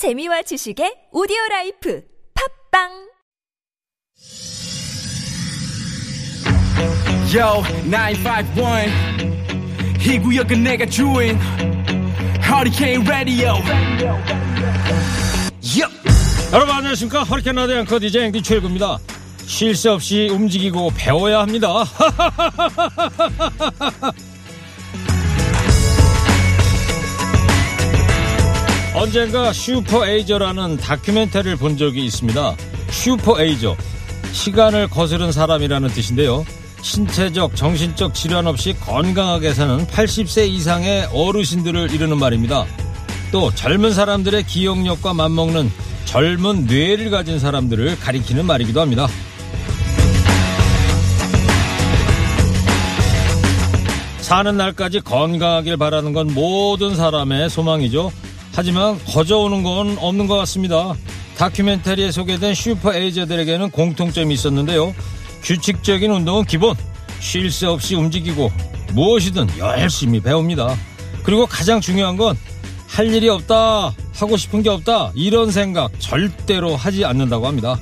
재미와 지식의 오디오 라이프 팟빵 Yo, 951. 이 구역은 내가 주인. Hurricane Radio. Yup. 여러분 안녕하십니까 허리케인 라디오 앵커 DJ 앵디 최일구입니다 쉴 새 없이 움직이고 배워야 합니다 언젠가 Super Ager라는 다큐멘터리를 본 적이 있습니다 Super Ager 시간을 거스른 사람이라는 뜻인데요 신체적 정신적 질환 없이 건강하게 사는 80세 이상의 어르신들을 이르는 말입니다 또 젊은 사람들의 기억력과 맞먹는 젊은 뇌를 가진 사람들을 가리키는 말이기도 합니다. 사는 날까지 건강하길 바라는 건 모든 사람의 소망이죠. 하지만 거저오는 건 없는 것 같습니다. 다큐멘터리에 소개된 슈퍼 에이저들에게는 공통점이 있었는데요. 규칙적인 운동은 기본, 쉴 새 없이 움직이고 무엇이든 열심히 배웁니다. 그리고 가장 중요한 건 할 일이 없다, 하고 싶은 게 없다, 이런 생각 절대로 하지 않는다고 합니다.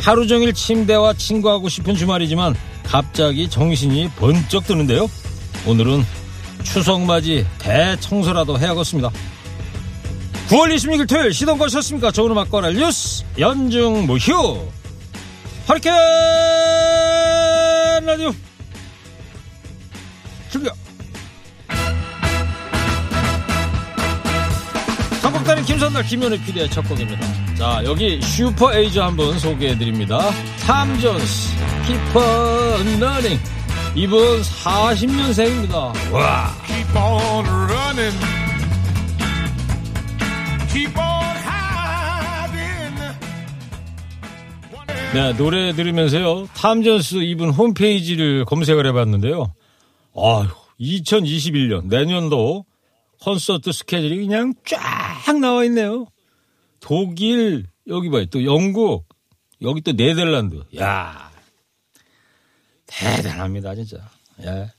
하루 종일 침대와 친구하고 싶은 주말이지만 갑자기 정신이 번쩍 드는데요. 오늘은 추석맞이 대청소라도 해야겠습니다. 9월 26일 토요일 시동 거셨습니까? 좋은 음악 거라 뉴스 연중 무휴 허리케인 라디오 출격 선곡단의 김선달 김현우 PD의 첫 곡입니다. 자 여기 슈퍼 에이저 한 분 소개해드립니다. 탐 존스 Keep on running 이분 40년생입니다. 와 네, 노래 들으면서요. 탐전스 이분 홈페이지를 검색을 해봤는데요. 아휴, 2021년 내년도 콘서트 스케줄이 그냥 쫙 나와 있네요. 독일 여기 봐요. 또 영국 여기 또 네덜란드. 야 대단합니다 진짜. 예.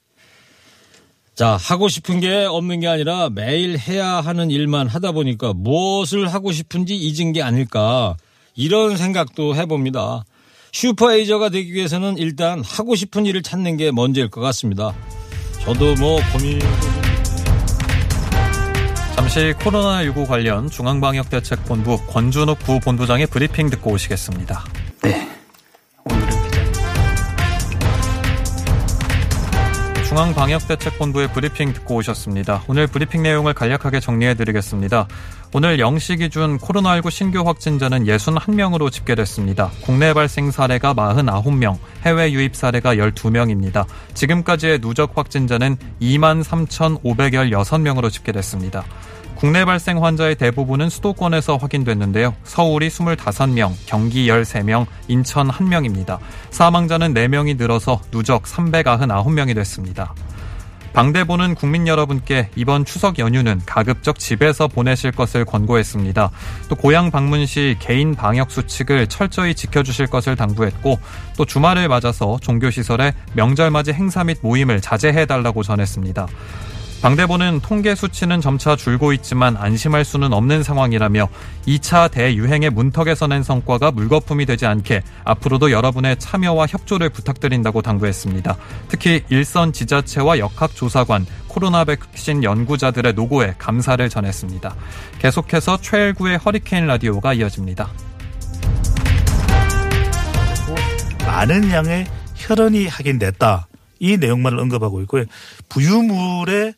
자 하고 싶은 게 없는 게 아니라 매일 해야 하는 일만 하다 보니까 무엇을 하고 싶은지 잊은 게 아닐까 이런 생각도 해봅니다. 슈퍼에이저가 되기 위해서는 일단 하고 싶은 일을 찾는 게 먼저일 것 같습니다. 저도 뭐 고민 잠시 코로나19 관련 중앙방역대책본부 권준욱 부본부장의 브리핑 듣고 오시겠습니다. 중앙방역대책본부의 브리핑 듣고 오셨습니다. 오늘 브리핑 내용을 간략하게 정리해드리겠습니다. 오늘 0시 기준 코로나19 신규 확진자는 61명으로 집계됐습니다. 국내 발생 사례가 49명, 해외 유입 사례가 12명입니다. 지금까지의 누적 확진자는 23,516명으로 집계됐습니다. 국내 발생 환자의 대부분은 수도권에서 확인됐는데요. 서울이 25명, 경기 13명, 인천 1명입니다. 사망자는 4명이 늘어서 누적 399명이 됐습니다. 방대보는 국민 여러분께 이번 추석 연휴는 가급적 집에서 보내실 것을 권고했습니다. 또 고향 방문 시 개인 방역 수칙을 철저히 지켜주실 것을 당부했고 또 주말을 맞아서 종교시설에 명절맞이 행사 및 모임을 자제해달라고 전했습니다. 방대보는 통계 수치는 점차 줄고 있지만 안심할 수는 없는 상황이라며 2차 대유행의 문턱에서 낸 성과가 물거품이 되지 않게 앞으로도 여러분의 참여와 협조를 부탁드린다고 당부했습니다. 특히 일선 지자체와 역학조사관, 코로나 백신 연구자들의 노고에 감사를 전했습니다. 계속해서 최일구의 허리케인 라디오가 이어집니다. 많은 양의 혈흔이 확인됐다. 이 내용만을 언급하고 있고요. 부유물에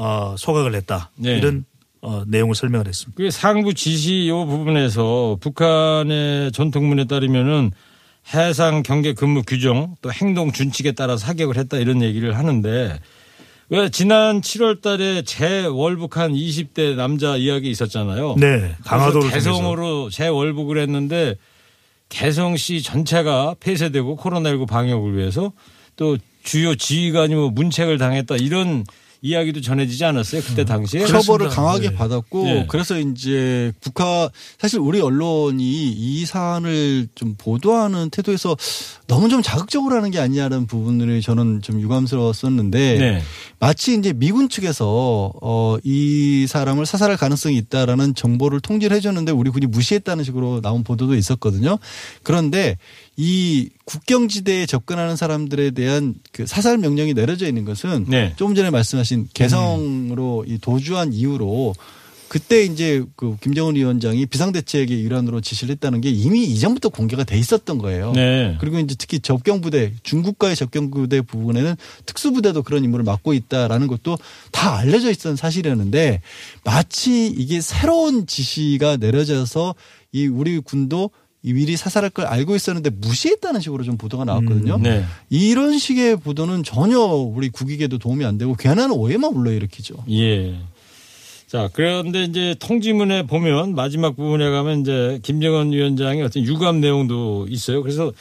어, 소각을 했다. 네. 이런 어, 내용을 설명을 했습니다. 그 상부 지시 요 부분에서 북한의 전통문에 따르면은 해상 경계 근무 규정 또 행동 준칙에 따라 사격을 했다 이런 얘기를 하는데 왜 지난 7월 달에 재월북한 20대 남자 이야기 있었잖아요. 네, 강화도를 그래서 개성으로 재월북을 했는데 개성시 전체가 폐쇄되고 코로나19 방역을 위해서 또 주요 지휘관이 뭐 문책을 당했다 이런 이야기도 전해지지 않았어요 그때 당시에. 처벌을. 강하게 네. 받았고 예. 그래서 이제 북한 사실 우리 언론이 이 사안을 좀 보도하는 태도에서 너무 좀 자극적으로 하는 게 아니냐는 부분을 저는 좀 유감스러웠었는데 네. 마치 이제 미군 측에서 어이 사람을 사살할 가능성이 있다라는 정보를 통지를 해줬는데 우리 군이 무시했다는 식으로 나온 보도도 있었거든요. 그런데 이 국경지대에 접근하는 사람들에 대한 그 사살 명령이 내려져 있는 것은 네. 조금 전에 말씀하신 개성으로 이 도주한 이후로 그때 이제 그 김정은 위원장이 비상대책의 일환으로 지시를 했다는 게 이미 이전부터 공개가 돼 있었던 거예요. 네. 그리고 이제 특히 접경부대 중국과의 접경부대 부분에는 특수부대도 그런 임무를 맡고 있다라는 것도 다 알려져 있었던 사실이었는데 마치 이게 새로운 지시가 내려져서 이 우리 군도 이 미리 사살할 걸 알고 있었는데 무시했다는 식으로 좀 보도가 나왔거든요. 네. 이런 식의 보도는 전혀 우리 국익에도 도움이 안 되고 괜한 오해만 불러일으키죠. 예. 자, 그런데 이제 통지문에 보면 마지막 부분에 가면 이제 김정은 위원장의 어떤 유감 내용도 있어요. 그래서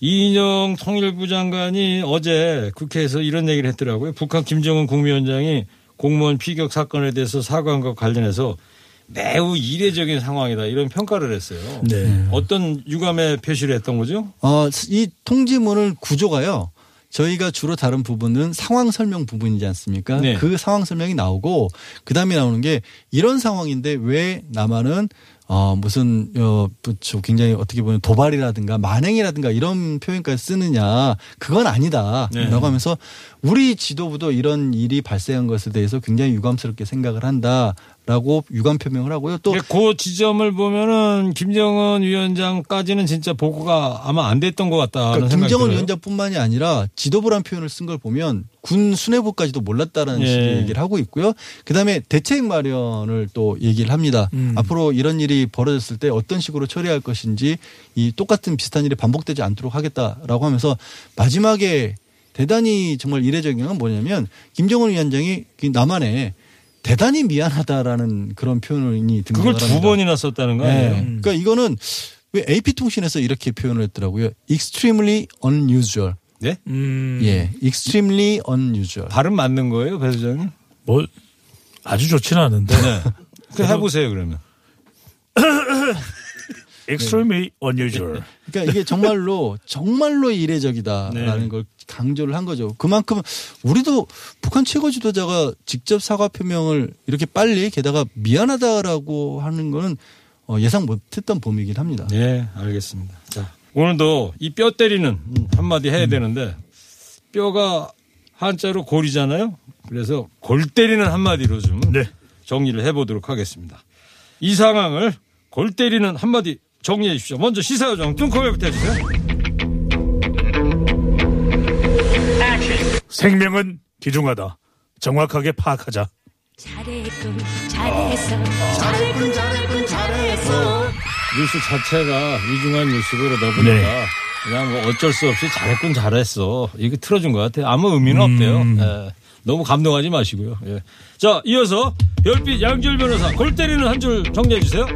이인영 통일부 장관이 어제 국회에서 이런 얘기를 했더라고요. 북한 김정은 국무위원장이 공무원 피격 사건에 대해서 사과한 것 관련해서 매우 이례적인 상황이다 이런 평가를 했어요. 네. 어떤 유감에 표시를 했던 거죠? 어, 이 통지문을 구조가요. 저희가 주로 다른 부분은 상황 설명 부분이지 않습니까? 네. 그 상황 설명이 나오고 그 다음에 나오는 게 이런 상황인데 왜 남한은 어 무슨 어저 굉장히 어떻게 보면 도발이라든가 만행이라든가 이런 표현까지 쓰느냐 그건 아니다라고 네. 하면서 우리 지도부도 이런 일이 발생한 것에 대해서 굉장히 유감스럽게 생각을 한다라고 유감 표명을 하고요. 또 그 지점을 보면은 김정은 위원장까지는 진짜 보고가 아마 안 됐던 것 같다는 그러니까 김정은 들어요. 위원장뿐만이 아니라 지도부란 표현을 쓴 걸 보면 군 수뇌부까지도 몰랐다라는 예. 식의 얘기를 하고 있고요. 그다음에 대책 마련을 또 얘기를 합니다. 음. 앞으로 이런 일이 벌어졌을 때 어떤 식으로 처리할 것인지 이 똑같은 비슷한 일이 반복되지 않도록 하겠다라고 하면서 마지막에 대단히 정말 이례적인 건 뭐냐면 김정은 위원장이 그 남한에 대단히 미안하다라는 그런 표현이 등장을 그걸 두. 번이나 썼다는 거 네. 아니에요? 그러니까 이거는 왜 AP 통신에서 이렇게 표현을 했더라고요. extremely unusual. 네? 음, 예, extremely unusual. 발음 맞는 거예요, 배 소장님? 뭐 아주 좋지는 않은데 네. 그 해보세요, 그러면. extremely unusual. 그러니까 이게 정말로 정말로 이례적이다라는 네. 걸 강조를 한 거죠. 그만큼 우리도 북한 최고 지도자가 직접 사과 표명을 이렇게 빨리 게다가 미안하다라고 하는 거는 어, 예상 못했던 범위이긴 합니다. 네, 알겠습니다. 자, 오늘도 이 뼈 때리는 음, 한마디 해야 되는데 뼈가 한자로 골이잖아요. 그래서 골 때리는 한마디로 좀 네. 정리를 해보도록 하겠습니다. 이 상황을 골 때리는 한마디 정리해 주십시오. 먼저 시사요정 뚱커벨부터 해주세요. 생명은 귀중하다. 정확하게 파악하자. 잘했군 잘했어 잘했군 잘했군 잘했어 뉴스 자체가 위중한 뉴스고 그러다 보니까 네. 그냥 뭐 어쩔 수 없이 잘했군 잘했어 이거 틀어준 것 같아요. 아무 의미는 없대요. 예. 너무 감동하지 마시고요. 예. 자 이어서 별빛 양지열 변호사 골 때리는 한 줄 정리해 주세요.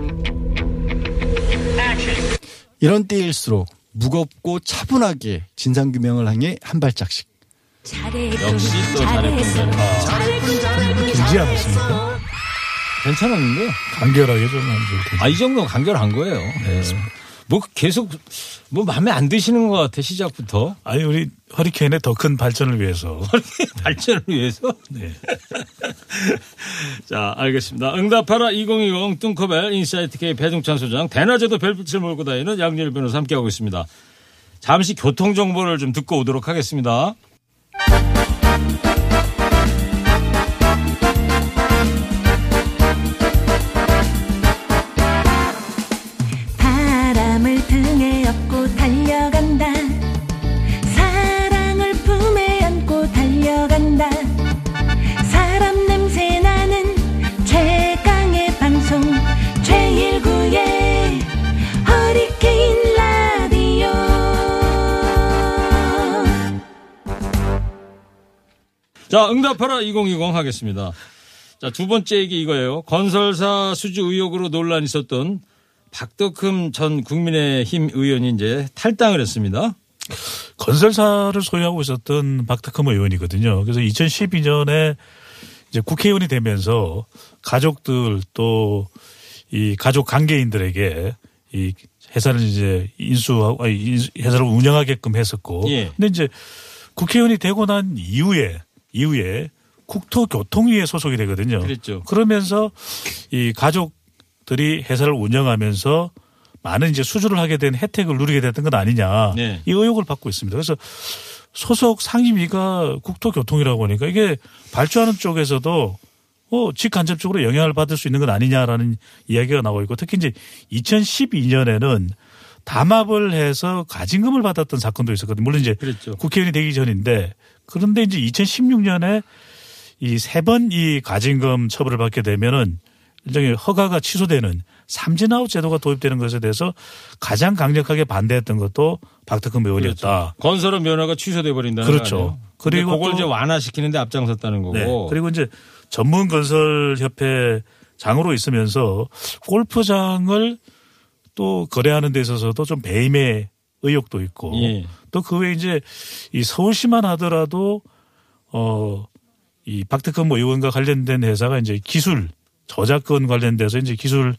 이런 때일수록 무겁고 차분하게 진상규명을 향해 한 발짝씩. 역시 또 잘했군 잘했군. 잘했군 않았습니까? 괜찮았는데 간결하게 좀 하면 아이 정도는 간결한 거예요. 예. 뭐 계속 뭐 마음에 안 드시는 것 같아 시작부터 아니 우리 허리케인의 더 큰 발전을 위해서 발전을 위해서. 네. 자, 알겠습니다. 응답하라 2020 뚱커벨 인사이트 K 배종찬 소장 대낮에도 별빛을 몰고 다니는 양일 변호사 함께하고 있습니다. 잠시 교통 정보를 좀 듣고 오도록 하겠습니다. 자, 응답하라 2020 하겠습니다. 자, 두 번째 얘기 이거예요. 건설사 수주 의혹으로 논란이 있었던 박덕흠 전 국민의힘 의원이 이제 탈당을 했습니다. 건설사를 소유하고 있었던 박탁흠 의원이거든요. 그래서 2012년에 이제 국회의원이 되면서 가족들 또 이 가족 관계인들에게 이 회사를 이제 인수하고 회사를 운영하게끔 했었고. 예. 근데 이제 국회의원이 되고 난 이후에 이후에 국토교통위에 소속이 되거든요. 그랬죠. 그러면서 이 가족들이 회사를 운영하면서 많은 이제 수주를 하게 된 혜택을 누리게 됐던 건 아니냐. 네. 이 의혹을 받고 있습니다. 그래서 소속 상임위가 국토교통이라고 하니까 이게 발주하는 쪽에서도 어, 직간접적으로 영향을 받을 수 있는 건 아니냐라는 이야기가 나오고 있고 특히 이제 2012년에는 담합을 해서 가진금을 받았던 사건도 있었거든요. 물론 이제 그랬죠. 국회의원이 되기 전인데 그런데 이제 2016년에 이 세 번 이 가진금 처벌을 받게 되면은 일종의 허가가 취소되는 삼진아웃 제도가 도입되는 것에 대해서 가장 강력하게 반대했던 것도 박덕흠 의원이었다. 건설업 면허가 취소돼 버린다는 그렇죠. 그리고 그걸 또- 이제 완화시키는데 앞장섰다는 거고. 네. 그리고 이제 전문 건설 협회 장으로 있으면서 골프장을 또 거래하는 데 있어서도 좀 배임의 의혹도 있고 예. 또그 외에 이제 이 서울시만 하더라도 어이뭐 의원과 관련된 회사가 이제 기술 저작권 관련돼서 이제 기술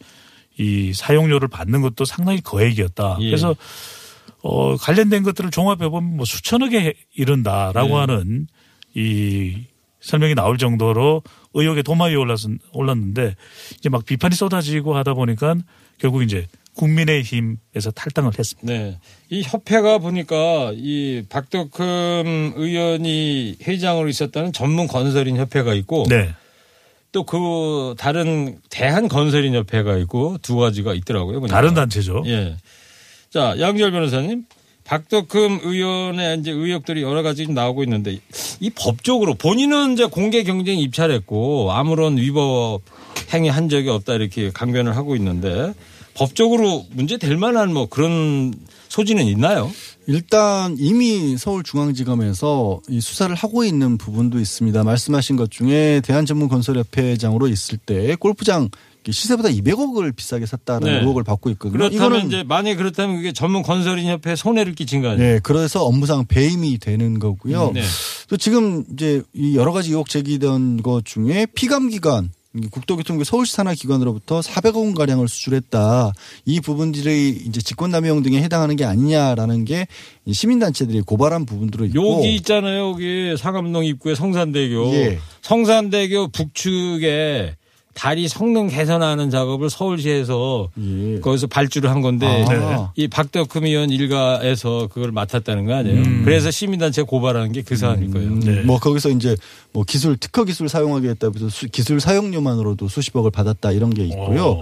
이 사용료를 받는 것도 상당히 거액이었다. 예. 그래서 어 관련된 것들을 종합해 보면 뭐 수천억에 이른다라고 네. 하는 이 설명이 나올 정도로 의혹의 도마 위에 올랐, 올랐는데 이제 막 비판이 쏟아지고 하다 보니까 결국 이제 국민의힘에서 탈당을 했습니다. 네. 이 협회가 보니까 이 박덕흠 의원이 회장으로 있었다는 전문 건설인 협회가 있고 네. 또그 다른 대한 건설인 협회가 있고 두 가지가 있더라고요. 보니까. 다른 단체죠. 예. 자, 양지열 변호사님. 박덕흠 의원의 이제 의혹들이 여러 가지 좀 나오고 있는데 이 법적으로 본인은 이제 공개 경쟁 입찰했고 아무런 위법 행위 한 적이 없다 이렇게 강변을 하고 있는데 법적으로 문제 될 만한 뭐 그런 소지는 있나요? 일단 이미 서울중앙지검에서 이 수사를 하고 있는 부분도 있습니다. 말씀하신 것 중에 대한전문건설협회장으로 있을 때 골프장 시세보다 200억을 비싸게 샀다는 네. 의혹을 받고 있거든요. 그렇다면 이제 만약에 그렇다면 그게 전문 건설인 협회에 손해를 끼친 거 아니에요? 네, 그래서 업무상 배임이 되는 거고요. 네. 또 지금 이제 이 여러 가지 의혹 제기된 것 중에 피감 기관 국토교통부 서울시 산하 기관으로부터 400억 원 가량을 수출했다. 이 부분들이 이제 직권남용 등에 해당하는 게 아니냐라는 게이 시민단체들이 고발한 부분들도 있고. 여기 있잖아요. 여기 상암동 입구에 성산대교. 예. 성산대교 북측에 다리 성능 개선하는 작업을 서울시에서 예. 거기서 발주를 한 건데 아. 이 박덕흠 의원 일가에서 그걸 맡았다는 거 아니에요? 음. 그래서 시민단체 고발하는 게 그 사안일 거예요. 네. 뭐 거기서 이제 뭐 기술 특허 기술 사용하게 수- 기술 사용료만으로도 수십억을 받았다 이런 게 있고요. 어.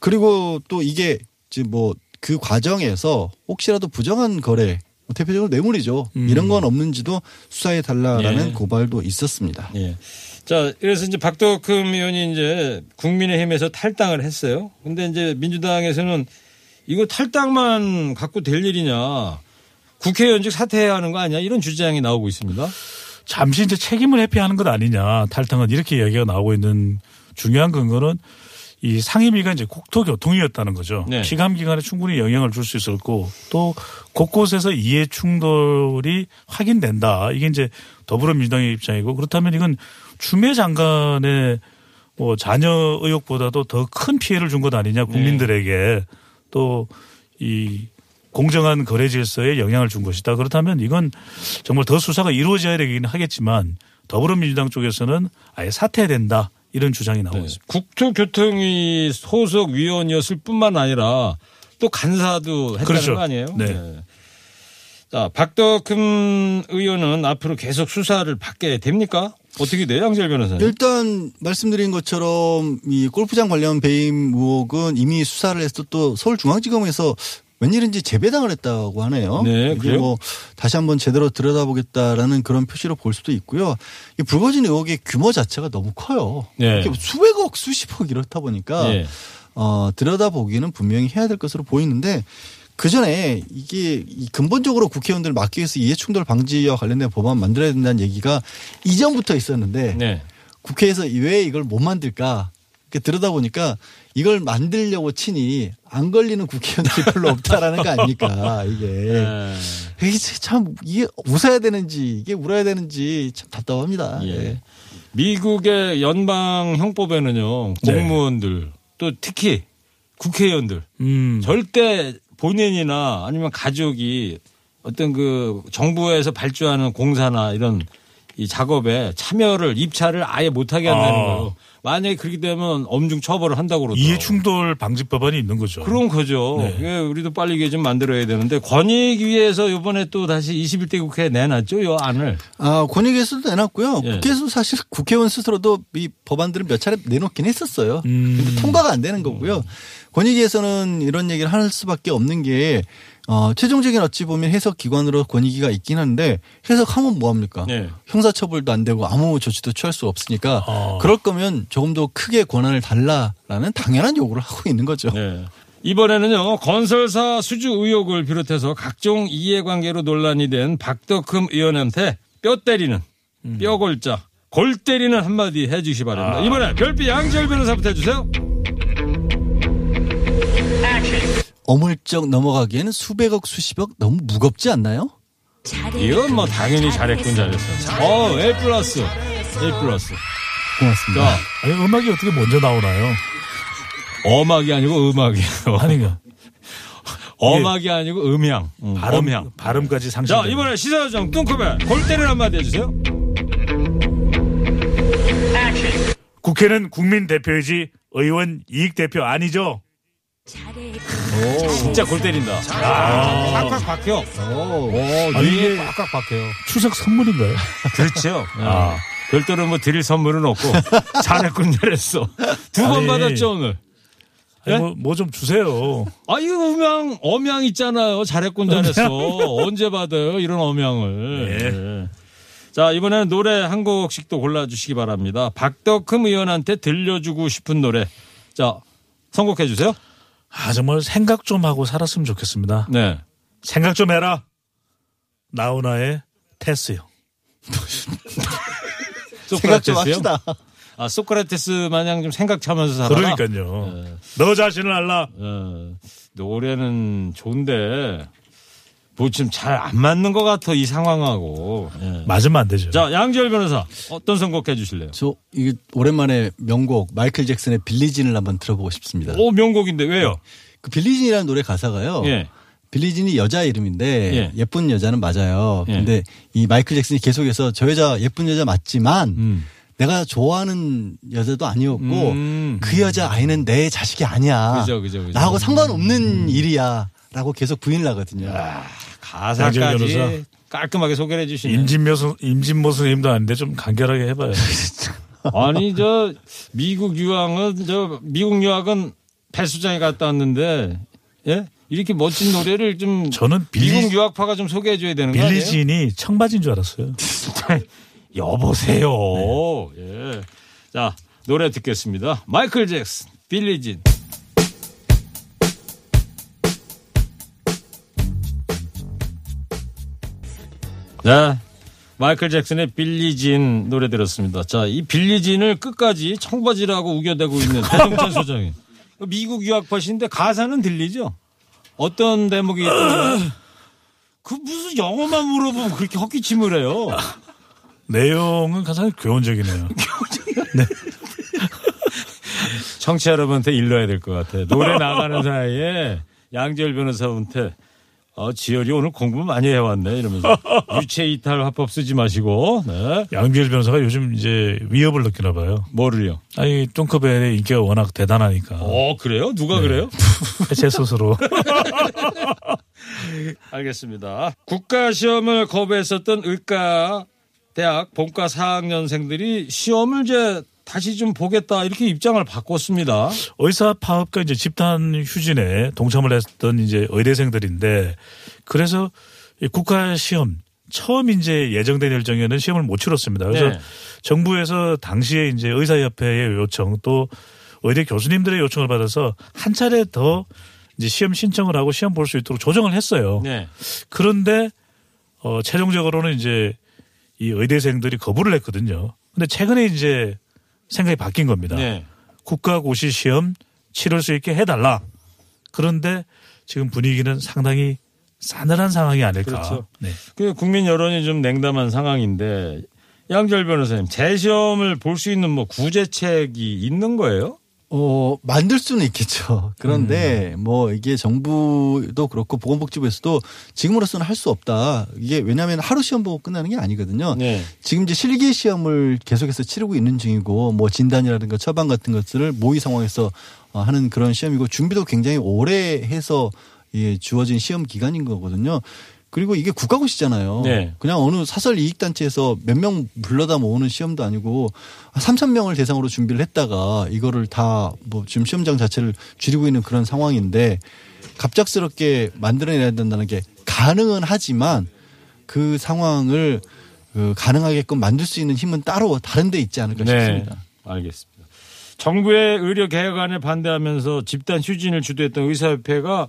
그리고 또 이게 지금 뭐 그 과정에서 혹시라도 부정한 거래 뭐 대표적으로 뇌물이죠. 음. 이런 건 없는지도 수사해 달라라는 예. 고발도 있었습니다. 예. 자, 그래서 이제 박덕흠 의원이 이제 국민의힘에서 탈당을 했어요. 근데 이제 민주당에서는 이거 탈당만 갖고 될 일이냐. 국회의원직 사퇴해야 하는 거 아니야? 이런 주장이 나오고 있습니다. 잠시 이제 책임을 회피하는 것 아니냐 탈당은 이렇게 이야기가 나오고 있는 중요한 근거는 이 상임위가 이제 국토교통이었다는 거죠. 네. 시감 기간에 충분히 영향을 줄 수 있었고 또 곳곳에서 이해 충돌이 확인된다. 이게 이제 더불어민주당의 입장이고 그렇다면 이건 추미애 장관의 뭐 자녀 의혹보다도 더 큰 피해를 준 것 아니냐 국민들에게 또 이 공정한 거래 질서에 영향을 준 것이다. 그렇다면 이건 정말 더 수사가 이루어져야 되긴 하겠지만 더불어민주당 쪽에서는 아예 사퇴된다 이런 주장이 나오고 네. 있습니다. 국토교통위 소속 위원이었을 뿐만 아니라 또 간사도 했다는 그렇죠. 거 아니에요? 네. 자, 박덕흠 의원은 앞으로 계속 수사를 받게 됩니까? 어떻게 돼요, 양질 변호사님? 일단 말씀드린 것처럼 이 골프장 관련 배임 의혹은 이미 수사를 해서 또 서울중앙지검에서 웬일인지 재배당을 했다고 하네요. 네, 그래요? 뭐 다시 한번 제대로 들여다보겠다라는 그런 표시로 볼 수도 있고요. 이 불거진 의혹의 규모 자체가 너무 커요. 네. 수백억, 수십억 이렇다 보니까 예. 어, 들여다보기는 분명히 해야 될 것으로 보이는데 그 전에 이게 이 근본적으로 국회의원들 막기 위해서 이해충돌 방지와 관련된 법안 만들어야 된다는 얘기가 이전부터 있었는데 네. 국회에서 왜 이걸 못 만들까 이렇게 들여다 보니까 이걸 만들려고 치니 안 걸리는 국회의원들이 별로 없다라는 거 아닙니까 이게 네. 이게 참 이게 웃어야 되는지 이게 울어야 되는지 참 답답합니다. 예. 미국의 연방 형법에는요 네. 공무원들 또 특히 국회의원들 음. 절대 본인이나 아니면 가족이 어떤 그 정부에서 발주하는 공사나 이런 이 작업에 참여를 입찰을 아예 못하게 한다는 아. 거예요. 만약에 그렇게 되면 엄중 처벌을 한다고 그러더라고요. 이해 충돌 방지 법안이 있는 거죠. 그런 거죠. 네. 예, 우리도 빨리 이게 좀 만들어야 되는데 권익위에서 이번에 또 다시 21대 국회에 내놨죠, 이 안을. 아, 권익위에서도 내놨고요. 예. 국회에서 사실 국회의원 스스로도 이 법안들을 몇 차례 내놓긴 했었어요. 음. 근데 통과가 안 되는 거고요. 권익위에서는 이런 얘기를 할 수밖에 없는 게 어, 최종적인 어찌 보면 해석 기관으로 권익위가 있긴 한데 해석하면 뭐 합니까? 네. 형사처벌도 안 되고 아무 조치도 취할 수 없으니까 어. 그럴 거면 조금 더 크게 권한을 달라라는 당연한 요구를 하고 있는 거죠. 네. 이번에는요, 건설사 수주 의혹을 비롯해서 각종 이해관계로 논란이 된 박덕흠 의원한테 뼈 때리는, 뼈 골자, 골 때리는 한마디 해 주시기 바랍니다. 이번에 별빛 양지열 변호사부터 해주세요. 어물쩍 넘어가기에는 수백억 수십억 너무 무겁지 않나요? 이건 뭐 당연히 잘했군, 잘했어. 어, A 플러스. A 플러스. 고맙습니다. 자, 아니, 음악이 어떻게 먼저 나오나요? 어막이 아니고 음악이에요. 아니, 그 어막이 아니고 음향. 음, 발음, 음향. 발음까지 상실. 자, 이번에 시사조정 뚱커벨 골 때리는 한마디 해주세요. 국회는 국민 대표이지 의원 이익 대표 아니죠? 진짜 골 때린다. 아, 꽉꽉 박혀. 오, 뇌에 이게- 꽉꽉 박혀요. 추석 선물인가요? 그렇죠. 아. 별도로 뭐 드릴 선물은 없고 잘했군 잘했어. 두 번 아니. 받았죠 오늘. 예? 뭐좀 주세요. 아 이거 음향 엄향 있잖아요. 잘했군 잘했어. 언제 받아요 이런 엄향을. 네. 네. 자 이번에는 노래 한 곡씩 또 골라주시기 바랍니다. 박덕흠 의원한테 들려주고 싶은 노래. 자 선곡해 주세요. 아, 정말 생각 좀 하고 살았으면 좋겠습니다. 네. 생각 좀 해라. 나훈아의 테스요. 생각 좀 소크라테스요? 합시다. 아 소크라테스 마냥 좀 생각하면서 살아라. 그러니까요. 너 자신을 알라. 어, 노래는 좋은데 뭐좀잘안 맞는 것 같아 이 상황하고. 예. 맞으면 안 되죠. 자 양지열 변호사 어떤 선곡해 주실래요? 저 이게 오랜만에 명곡 마이클 잭슨의 빌리진을 한번 들어보고 싶습니다. 오 명곡인데 왜요? 그 빌리진이라는 노래 가사가요. 예. 빌리진이 여자 이름인데 예. 예. 쁜 여자는 맞아요. 예. 근데 이 마이클 잭슨이 계속해서 저 여자 예쁜 여자 맞지만 음. 내가 좋아하는 여자도 아니었고 음. 그 여자 아이는 내 자식이 아니야. 그죠, 그죠, 음. 그죠. 나하고 상관없는 일이야. 라고 계속 부인을 하거든요. 아, 가사까지. 깔끔하게 소개를 해주시네. 임진모, 임진모 선생님도 아닌데 좀 간결하게 해봐요. 아니 저 미국 유학은 저 미국 유학은 배수장에 갔다 왔는데 예 이렇게 멋진 노래를 좀 저는 빌리- 미국 유학파가 좀 소개해줘야 되는 거 아니에요? 빌리진이 청바지인 줄 알았어요. 여보세요. 예. 자, 노래 듣겠습니다. 마이클 잭슨, 빌리진. 네. 마이클 잭슨의 빌리진 노래 들었습니다. 자, 이 빌리진을 끝까지 청바지라고 우겨대고 있는 배동찬 소장이. 미국 유학파신데 가사는 들리죠? 어떤 대목이 그 무슨 영어만 물어보면 그렇게 헛기침을 해요. 내용은 가장 교훈적이네요. 청취자 여러분한테 일러야 될 것 같아요. 노래 나가는 사이에 양지열 변호사한테 어, 지열이 오늘 공부 많이 해왔네 이러면서 유체 이탈 화법 쓰지 마시고 네. 양비열 변호사가 요즘 이제 위협을 느끼나 봐요. 뭐를요? 아니 뚱커벨의 인기가 워낙 대단하니까 어 그래요? 누가 그래요? 제 스스로 알겠습니다. 국가 시험을 거부했었던 의과 대학 본과 4학년생들이 시험을 이제 다시 좀 보겠다 이렇게 입장을 바꿨습니다. 의사 파업과 이제 집단 휴진에 동참을 했던 이제 의대생들인데 그래서 이 국가 시험 처음 이제 예정된 일정에는 시험을 못 치렀습니다. 그래서 네. 정부에서 당시에 이제 의사협회의 요청 또 의대 교수님들의 요청을 받아서 한 차례 더 이제 시험 신청을 하고 시험 볼 수 있도록 조정을 했어요. 네. 그런데 어 최종적으로는 이제 이 의대생들이 거부를 했거든요. 근데 최근에 이제 생각이 바뀐 겁니다. 네. 국가고시 시험 치를 수 있게 해달라. 그런데 지금 분위기는 상당히 싸늘한 상황이 아닐까. 그렇죠. 네. 그 국민 여론이 좀 냉담한 상황인데 양절 변호사님, 재시험을 볼 수 있는 뭐 구제책이 있는 거예요? 어, 만들 수는 있겠죠. 그런데 음. 뭐 이게 정부도 그렇고 보건복지부에서도 지금으로서는 할 수 없다. 이게 왜냐하면 하루 시험 보고 끝나는 게 아니거든요. 네. 지금 이제 실기 시험을 계속해서 치르고 있는 중이고 뭐 진단이라든가 처방 같은 것들을 모의 상황에서 어, 하는 그런 시험이고 준비도 굉장히 오래 해서 예, 주어진 시험 기간인 거거든요. 그리고 이게 국가고시잖아요. 네. 그냥 어느 사설 이익단체에서 몇 명 불러다 모으는 시험도 아니고 3천 명을 대상으로 준비를 했다가 이거를 다 뭐 지금 시험장 자체를 줄이고 있는 그런 상황인데 갑작스럽게 만들어내야 된다는 게 가능은 하지만 그 상황을 그 가능하게끔 만들 수 있는 힘은 따로 다른 데 있지 않을까 싶습니다. 네. 알겠습니다. 정부의 의료 개혁안에 반대하면서 집단 휴진을 주도했던 의사협회가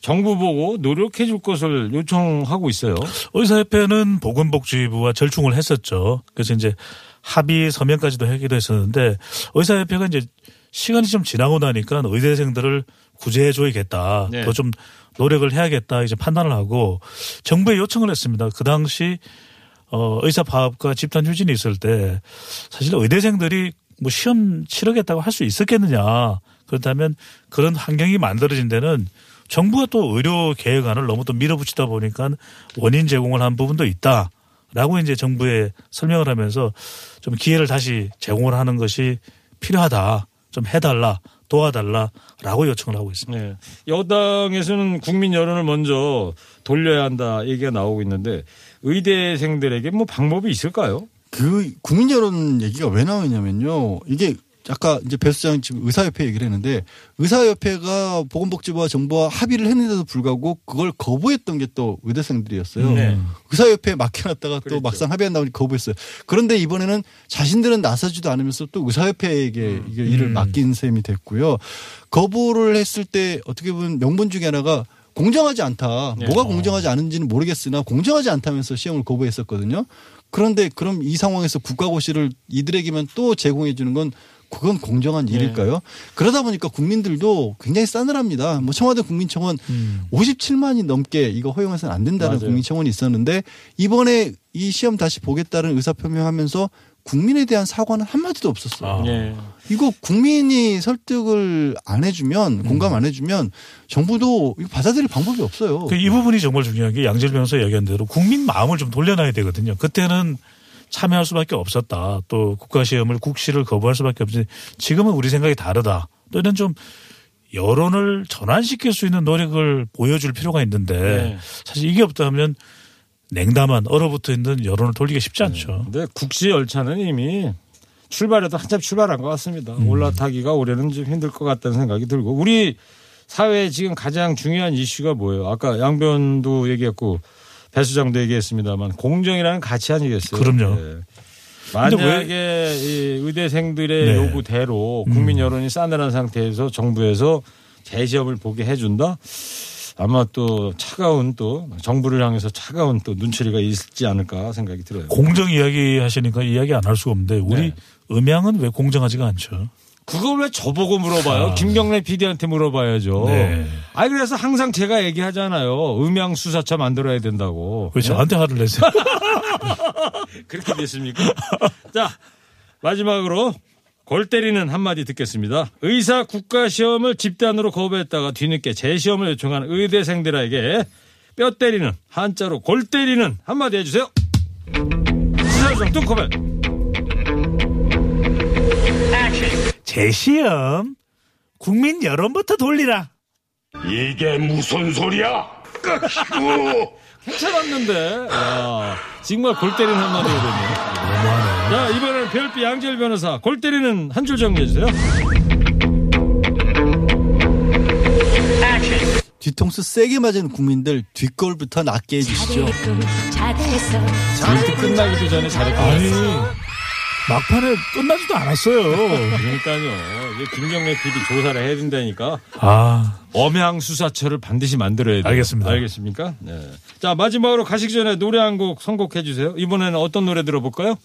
정부 보고 노력해 줄 것을 요청하고 있어요. 의사협회는 보건복지부와 절충을 했었죠. 그래서 이제 합의 서명까지도 하기도 했었는데 의사협회가 이제 시간이 좀 지나고 나니까 의대생들을 구제해 줘야겠다. 네. 더좀 노력을 해야겠다. 이제 판단을 하고 정부에 요청을 했습니다. 그 당시 어, 의사 파업과 집단 휴진이 있을 때 사실 의대생들이 뭐 시험 치르겠다고 할 수 있었겠느냐. 그렇다면 그런 환경이 만들어진 데는 정부가 또 의료 개혁안을 너무 또 밀어붙이다 보니까 원인 제공을 한 부분도 있다. 라고 이제 정부에 설명을 하면서 좀 기회를 다시 제공을 하는 것이 필요하다. 좀 해달라. 도와달라. 라고 요청을 하고 있습니다. 네. 여당에서는 국민 여론을 먼저 돌려야 한다 얘기가 나오고 있는데 의대생들에게 뭐 방법이 있을까요? 그 국민 여론 얘기가 왜 나오냐면요. 이게 아까 이제 배 수장 지금 의사협회 얘기를 했는데 의사협회가 보건복지부와 정부와 합의를 했는데도 불구하고 그걸 거부했던 게 또 의대생들이었어요. 네. 의사협회에 맡겨놨다가 그랬죠. 또 막상 합의한다고 거부했어요. 그런데 이번에는 자신들은 나서지도 않으면서 또 의사협회에게 이게 일을 맡긴 셈이 됐고요. 거부를 했을 때 어떻게 보면 명분 중에 하나가 공정하지 않다. 네. 뭐가 공정하지 않은지는 모르겠으나 공정하지 않다면서 시험을 거부했었거든요. 그런데 그럼 이 상황에서 국가고시를 이들에게만 또 제공해 주는 건 그건 공정한 네. 일일까요? 그러다 보니까 국민들도 굉장히 싸늘합니다. 뭐 청와대 국민청원 57만이 넘게 이거 허용해서는 안 된다는 맞아요. 국민청원이 있었는데 이번에 이 시험 다시 보겠다는 의사 표명하면서 국민에 대한 사과는 한마디도 없었어요. 아. 네. 이거 국민이 설득을 안 해주면 공감 안 해주면 정부도 이거 받아들일 방법이 없어요. 그 이 부분이 정말 중요한 게 양질 변호사 얘기한 대로 국민 마음을 좀 돌려놔야 되거든요. 그때는 참여할 수밖에 없었다. 또 국가시험을 국시를 거부할 수밖에 없지. 지금은 우리 생각이 다르다. 또 이런 좀 여론을 전환시킬 수 있는 노력을 보여줄 필요가 있는데 네. 사실 이게 없다면 냉담한 얼어붙어 있는 여론을 돌리기 쉽지 않죠. 근데 국시 열차는 이미 출발해도 한참 출발한 것 같습니다. 음. 올라타기가 올해는 좀 힘들 것 같다는 생각이 들고 우리 사회에 지금 가장 중요한 이슈가 뭐예요? 아까 양변도 얘기했고 배 수장도 얘기했습니다만 공정이라는 가치 아니겠어요? 그럼요. 네. 만약에 이 의대생들의 네. 요구대로 국민 여론이 싸늘한 상태에서 정부에서 재시험을 보게 해준다? 아마 또 차가운 또 정부를 향해서 차가운 또 눈초리가 있지 않을까 생각이 들어요. 공정 이야기 하시니까 이야기 안 할 수가 없는데 우리 네. 음향은 왜 공정하지가 않죠? 그걸 왜 저보고 물어봐요? 아. 김경래 PD한테 물어봐야죠. 네. 아니 그래서 항상 제가 얘기하잖아요. 음향 수사차 만들어야 된다고. 왜 저한테 화를 내세요? 그렇게 됐습니까? 자 마지막으로 골 때리는 한마디 듣겠습니다. 의사 국가 시험을 집단으로 거부했다가 뒤늦게 재시험을 요청한 의대생들에게 뼈 때리는 한자로 골 때리는 한마디 해주세요. 시사조정 뚱커벨. 재시험 국민 여론부터 돌리라. 이게 무슨 소리야? 괜찮았는데. 야, 정말 골 때리는. 너무하네. 자, 이번에는 별비 양지열 변호사 골 때리는 한 줄 정리해 주세요. 뒤통수 세게 맞은 국민들 뒷골부터 낫게 해주시죠. 끝나기도 전에 잘했고. 막판에 끝나지도 않았어요. 그러니까요. 이제 김경래 PD 조사를 해야 된다니까. 아 엄양 수사처를 반드시 만들어야 돼요. 알겠습니다. 알겠습니까? 네. 자, 마지막으로 가시기 전에 노래 한 곡 선곡해 주세요. 이번에는 어떤 노래 들어볼까요?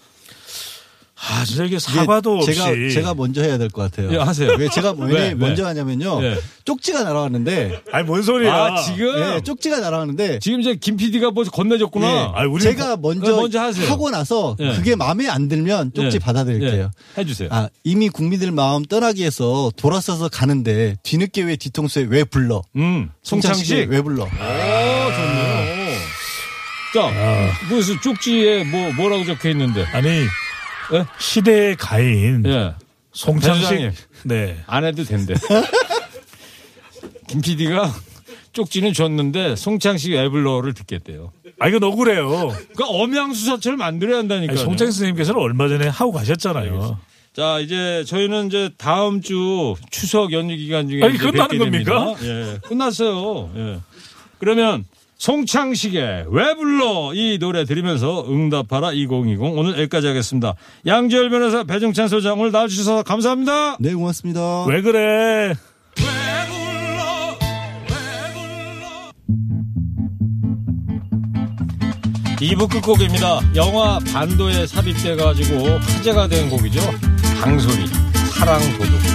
아, 진짜 이게 사과도 없이. 제가 제가 먼저 해야 될 것 같아요. 예, 하세요. 왜 제가 왜, 왜? 먼저 왜? 하냐면요. 예. 쪽지가 날아왔는데 아니, 뭔 소리야. 아, 지금? 예, 쪽지가 날아왔는데 지금 이제 김 PD가 뭐 건네줬구나. 예, 아니, 우리는 제가 먼저, 먼저 하세요. 하고 나서 예. 그게 마음에 안 들면 쪽지 예. 받아드릴게요. 예, 해주세요. 아, 이미 국민들 마음 떠나기 위해서 돌아서서 가는데 뒤늦게 왜 뒤통수에 왜 불러? 음, 송창식. 왜 불러? 오, 좋네요. 자, 무슨 쪽지에 뭐, 뭐라고 적혀 있는데. 아니, 예? 시대의 가인. 예. 송창식. 네. 안 해도 된대. 김 PD가 쪽지는 줬는데 송창식 애블러를 듣겠대요. 아, 이건 억울해요. 그러니까 엄양수사처럼 만들어야 한다니까. 아니, 송창식 선생님께서는 얼마 전에 하고 가셨잖아요. 자, 이제 저희는 이제 다음 주 추석 연휴 기간 중에 아니, 끝나는 겁니까? 됩니다. 예, 끝났어요. 예. 그러면 송창식의 왜 불러 이 노래 들으면서 응답하라 2020 오늘 여기까지 하겠습니다. 양지열 변호사 배정찬 소장 오늘 나와주셔서 감사합니다. 네, 고맙습니다. 왜 그래? 이부 끝곡입니다. 영화 반도에 삽입돼가지고 화제가 된 곡이죠. 강소리, 사랑 도둑.